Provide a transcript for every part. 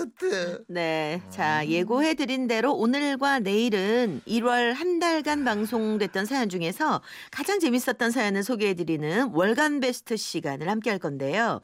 뜨뜨. 네. 자, 예고해드린 대로 오늘과 내일은 1월 한 달간 방송됐던 사연 중에서 가장 재밌었던 사연을 소개해드리는 월간 베스트 시간을 함께 할 건데요.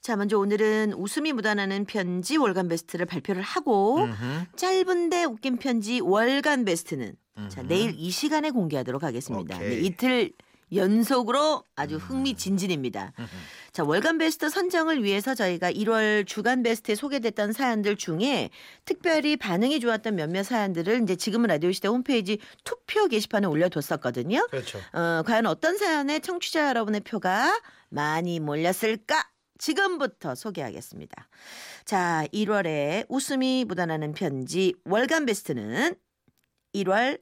자, 먼저 오늘은 웃음이 묻어나는 편지 월간 베스트를 발표를 하고 음흠. 짧은데 웃긴 편지 월간 베스트는 자. 내일 이 시간에 공개하도록 하겠습니다. 네, 이틀 연속으로 아주 흥미진진입니다. 자, 월간 베스트 선정을 위해서 저희가 1월 주간 베스트에 소개됐던 사연들 중에 특별히 반응이 좋았던 몇몇 사연들을 이제 지금은 라디오 시대 홈페이지 투표 게시판에 올려뒀었거든요. 그렇죠. 어, 과연 어떤 사연에 청취자 여러분의 표가 많이 몰렸을까? 지금부터 소개하겠습니다. 자, 1월에 웃음이 묻어나는 편지 월간 베스트는 1월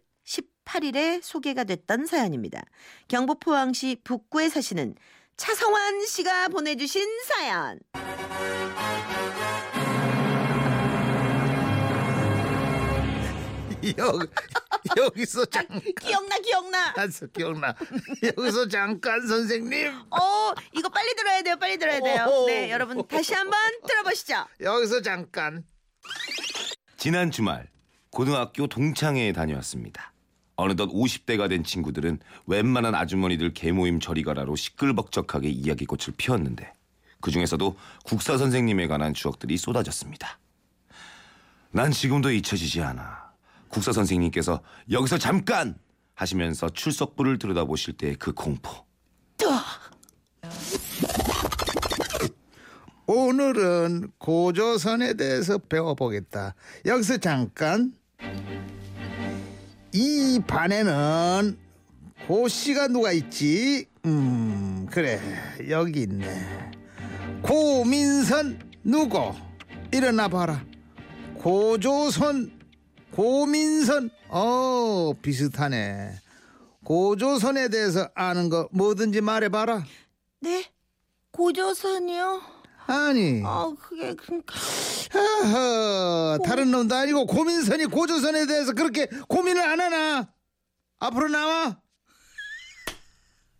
18일에 소개가 됐던 사연입니다. 경북 포항시 북구에 사시는 차성환 씨가 보내주신 사연. 여기 여기서 잠깐 기억나, 기억나. 기억나. 여기서 잠깐 선생님. 어, 이거 빨리 들어야 돼요, 빨리 들어야 돼요. 네, 여러분 다시 한번 들어보시죠. 여기서 잠깐. 지난 주말 고등학교 동창회에 다녀왔습니다. 어느덧 50대가 된 친구들은 웬만한 아주머니들 개모임 저리 가라로 시끌벅적하게 이야기꽃을 피웠는데 그 중에서도 국사 선생님에 관한 추억들이 쏟아졌습니다. 난 지금도 잊혀지지 않아. 국사 선생님께서 여기서 잠깐 하시면서 출석부를 들여다보실 때그 공포. 오늘은 고조선에 대해서 배워보겠다. 여기서 잠깐. 이 반에는 고씨가 누가 있지? 음, 그래. 여기 있네. 고민선 누구? 일어나 봐라. 고조선, 고민선. 어, 비슷하네. 고조선에 대해서 아는 거 뭐든지 말해봐라. 네, 고조선이요. 아니. 아, 그게 그러니까 허허, 다른 놈도 아니고 고민선이 고조선에 대해서 그렇게 고민을 안 하나? 앞으로 나와.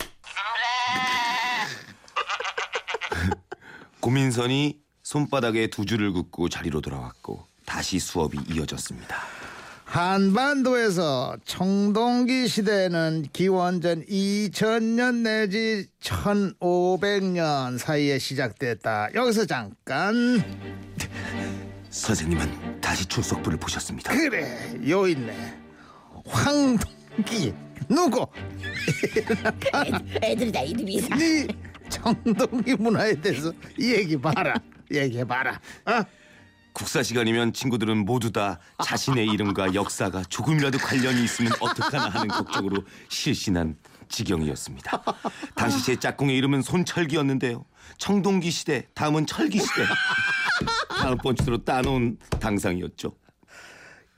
고민선이 손바닥에 두 줄을 긋고 자리로 돌아왔고 다시 수업이 이어졌습니다. 한반도에서 청동기 시대는 기원전 2000년 내지 1500년 사이에 시작됐다. 여기서 잠깐. 선생님은 다시 출석부를 보셨습니다. 그래, 요 있네. 황동기 누구? 애들이 다 이름이 이상. 네 청동기 문화에 대해서 얘기 봐라. 얘기해 봐라. 어? 국사 시간이면 친구들은 모두 다 자신의 이름과 역사가 조금이라도 관련이 있으면 어떡하나 하는 걱정으로 실신한 지경이었습니다. 당시 제 짝꿍의 이름은 손철기였는데요. 청동기 시대, 다음은 철기 시대. 다음 번째로 따놓은 당상이었죠.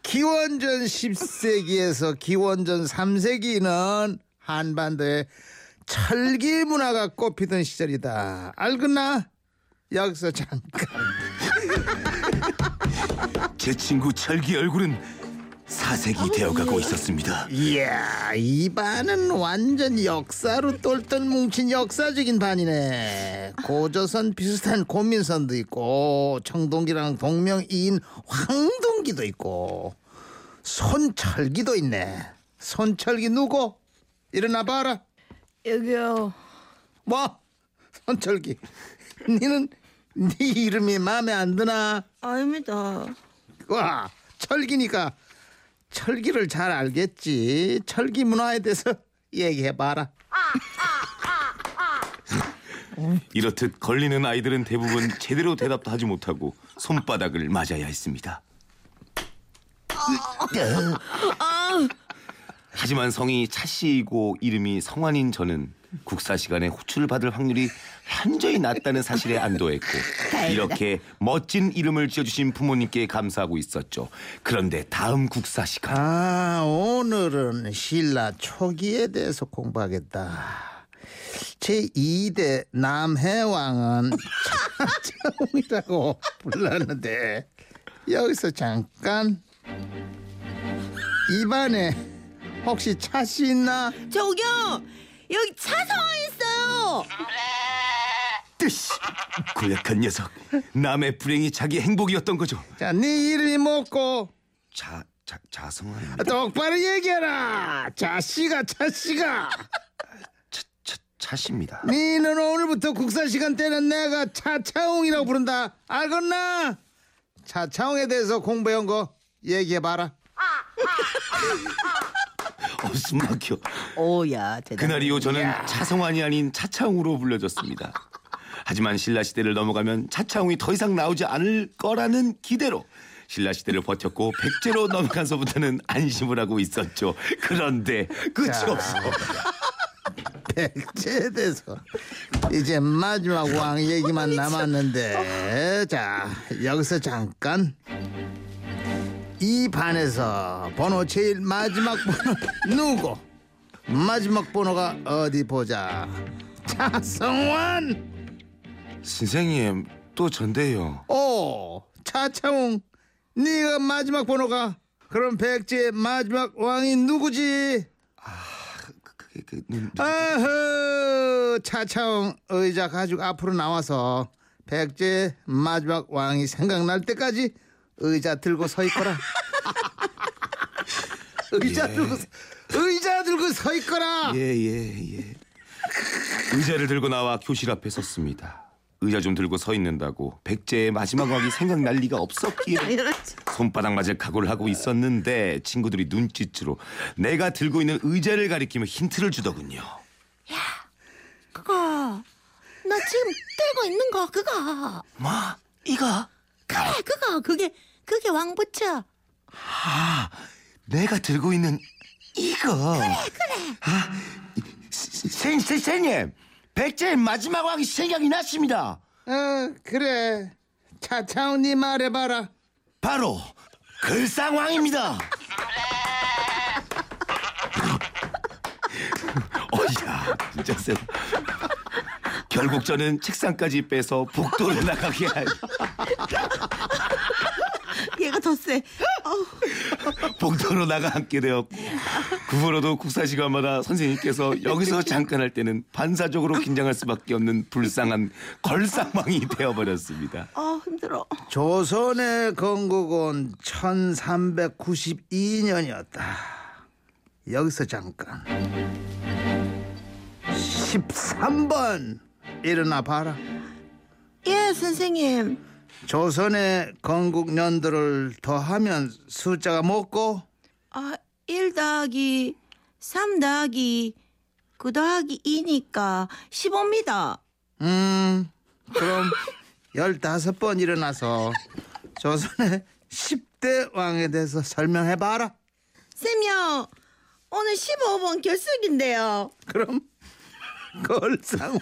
기원전 10세기에서 기원전 3세기는 한반도에 철기 문화가 꽃피던 시절이다. 알겠나? 여기서 잠깐. 제 친구 철기 얼굴은 사색이 되어가고 있었습니다. 이야, 이 반은 완전 역사로 똘똘 뭉친 역사적인 반이네. 고조선 비슷한 고민선도 있고, 청동기랑 동명이인 황동기도 있고, 손철기도 있네. 손철기 누구? 일어나 봐라. 여기요. 뭐? 손철기. 니는 네 이름이 마음에 안 드나? 아닙니다. 와, 철기니까 철기를 잘 알겠지. 철기 문화에 대해서 얘기해 봐라. 이렇듯 걸리는 아이들은 대부분 제대로 대답도 하지 못하고 손바닥을 맞아야 했습니다. 하지만 성이 차씨이고 이름이 성환인 저는 국사 시간에 호출을 받을 확률이 현저히 낮다는 사실에 안도했고 이렇게 멋진 이름을 지어주신 부모님께 감사하고 있었죠. 그런데 다음 국사 시간 아, 오늘은 신라 초기에 대해서 공부하겠다. 제 2대 남해왕은 차정이라고 불렀는데 여기서 잠깐 입안에 혹시 차씨 있나? 저기요. 여기 차성환 있어요. 뜨씨 고약한 녀석 남의 불행이 자기 행복이었던 거죠 자, 네 이름이 뭐고? 자, 자 자성아 똑바로 얘기해라. 자씨가 차씨가. 차, 차, 차십니다 니는 오늘부터 국사 시간 때는 내가 차차홍이라고 부른다. 알겠나? 차차홍에 대해서 공부해온 거 얘기해봐라. 어, 숨 막혀 오야 대단. 그날 이후 저는 차성환이 아닌 차차홍으로 불려졌습니다. 하지만 신라 시대를 넘어가면 차차홍이 더 이상 나오지 않을 거라는 기대로 신라 시대를 버텼고 백제로 넘어간서부터는 안심을 하고 있었죠. 그런데 끝이 자. 없어. 백제에 대해서 이제 마지막 왕 얘기만 남았는데 자 여기서 잠깐 이 반에서 번호 제일 마지막 번호 누구? 마지막 번호가 어디 보자. 차성원. 선생님 또 전데요. 오 차차웅. 네가 마지막 번호가 그럼 백제의 마지막 왕이 누구지? 그게 그 눈. 아흐 차차웅 의자 가지고 앞으로 나와서 백제 마지막 왕이 생각날 때까지 의자 들고 서 있거라. 의자 들고 서- 의자 들고 서 있거라. 예예 예, 의자를 들고 나와 교실 앞에 섰습니다. 의자 좀 들고 서 있는다고 백제의 마지막 왕이 생각날 리가 없었기에 이렇지. 손바닥 맞을 각오를 하고 있었는데 친구들이 눈짓으로 내가 들고 있는 의자를 가리키며 힌트를 주더군요. 그거 나 지금 들고 있는 거 그거. 뭐? 이거? 그래 그거 그게 그게 왕부처. 내가 들고 있는 이거? 그래 그래. 아, 선 선생님, 백제의 마지막 왕이 생각이 났습니다. 어 그래 차차웅 네 말해봐라. 바로 글상왕입니다. 어이야, 진짜 세. 결국 저는 책상까지 빼서 복도로 나가게 할 얘가 더 세. 복도로 나가 앉게 되었고 그 후로도 국사 시간마다 선생님께서 여기서 잠깐 할 때는 반사적으로 긴장할 수밖에 없는 불쌍한 걸상왕이 되어버렸습니다. 아 힘들어. 조선의 건국은 1392년이었다. 여기서 잠깐. 13번 일어나 봐라. 예 선생님. 조선의 건국 연도를 더하면 숫자가 뭐고? 아, 1 더하기 3 더하기 9 더하기 2니까 15입니다. 음, 그럼 15번 일어나서 조선의 10대 왕에 대해서 설명해 봐라. 쌤요, 오늘 15번 결석인데요. 그럼 걸상왕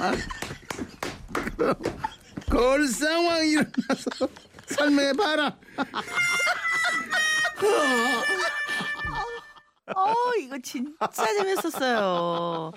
그럼 걸상왕 일어나서 설명해 봐라. 어, 이거 진짜 재밌었어요.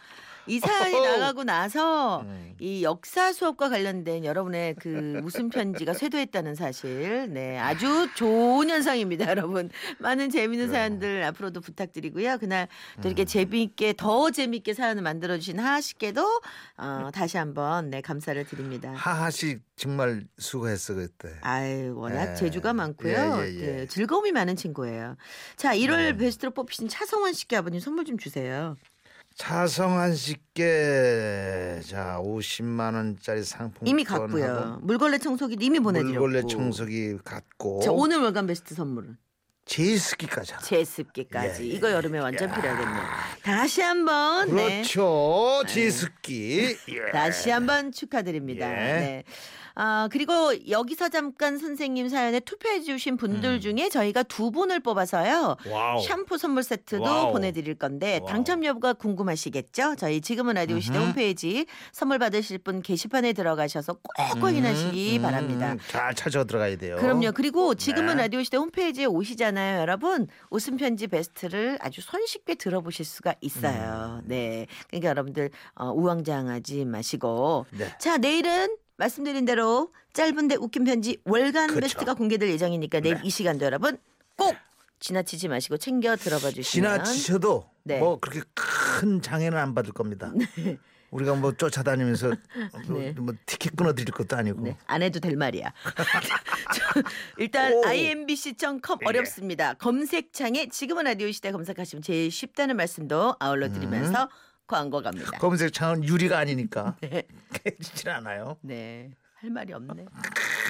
이 사연이 나가고 나서 이 역사 수업과 관련된 여러분의 그 웃음 편지가 쇄도했다는 사실, 네 아주 좋은 현상입니다, 여러분. 많은 재미있는 사연들 앞으로도 부탁드리고요. 그날 또 이렇게 재미있게 더 재미있게 사연을 만들어 주신 하하 씨께도 어, 다시 한번 네 감사를 드립니다. 하하 씨 정말 수고했어 그때. 아유 워낙 예. 재주가 많고요. 예, 예, 예. 네, 즐거움이 많은 친구예요. 자 1월 베스트로 뽑히신 차성원 씨께 아버님 선물 좀 주세요. 차성한 씨께 자 50만 원짜리 상품권 이미 갔고요. 물걸레 청소기 이미 보내드렸고. 물걸레 청소기 갖고 자 오늘 월간 베스트 선물은 제습기까지 하나. 제습기까지. 예, 예, 이거 여름에 완전 필요하겠네요. 다시 한번 네. 그렇죠 제습기 예. 다시 한번 축하드립니다. 예. 네. 아, 그리고 여기서 잠깐 선생님 사연에 투표해 주신 분들 중에 저희가 두 분을 뽑아서요. 음. 와우. 샴푸 선물 세트도 와우. 보내드릴 건데 와우. 당첨 여부가 궁금하시겠죠? 저희 지금은 라디오 시대 홈페이지 선물 받으실 분 게시판에 들어가셔서 꼭 확인하시기 음, 바랍니다. 잘 찾아 들어가야 돼요. 그럼요. 그리고 지금은 네. 라디오 시대 홈페이지에 오시잖아요, 여러분. 웃음 편지 베스트를 아주 손쉽게 들어보실 수가 있어요. 음. 네. 그러니까 여러분들 어, 우왕좌왕하지 마시고. 네. 자, 내일은 말씀드린 대로 짧은데 웃긴 편지 월간 그쵸. 베스트가 공개될 예정이니까 내일 네. 이 시간도 여러분 꼭 지나치지 마시고 챙겨 들어봐 주시면 지나치셔도 네. 뭐 그렇게 큰큰 장애는 안 받을 겁니다. 우리가 뭐 쫓아다니면서 뭐, 네. 뭐 티켓 끊어드릴 것도 아니고. 네, 안 해도 될 말이야. 저, 일단 오. imbc.com 예. 어렵습니다. 검색창에 지금은 라디오 시대 검색하시면 제일 쉽다는 말씀도 아울러 드리면서 광고 갑니다. 검색창은 유리가 아니니까 네. 깨지질 않아요. 네. 할 말이 없네.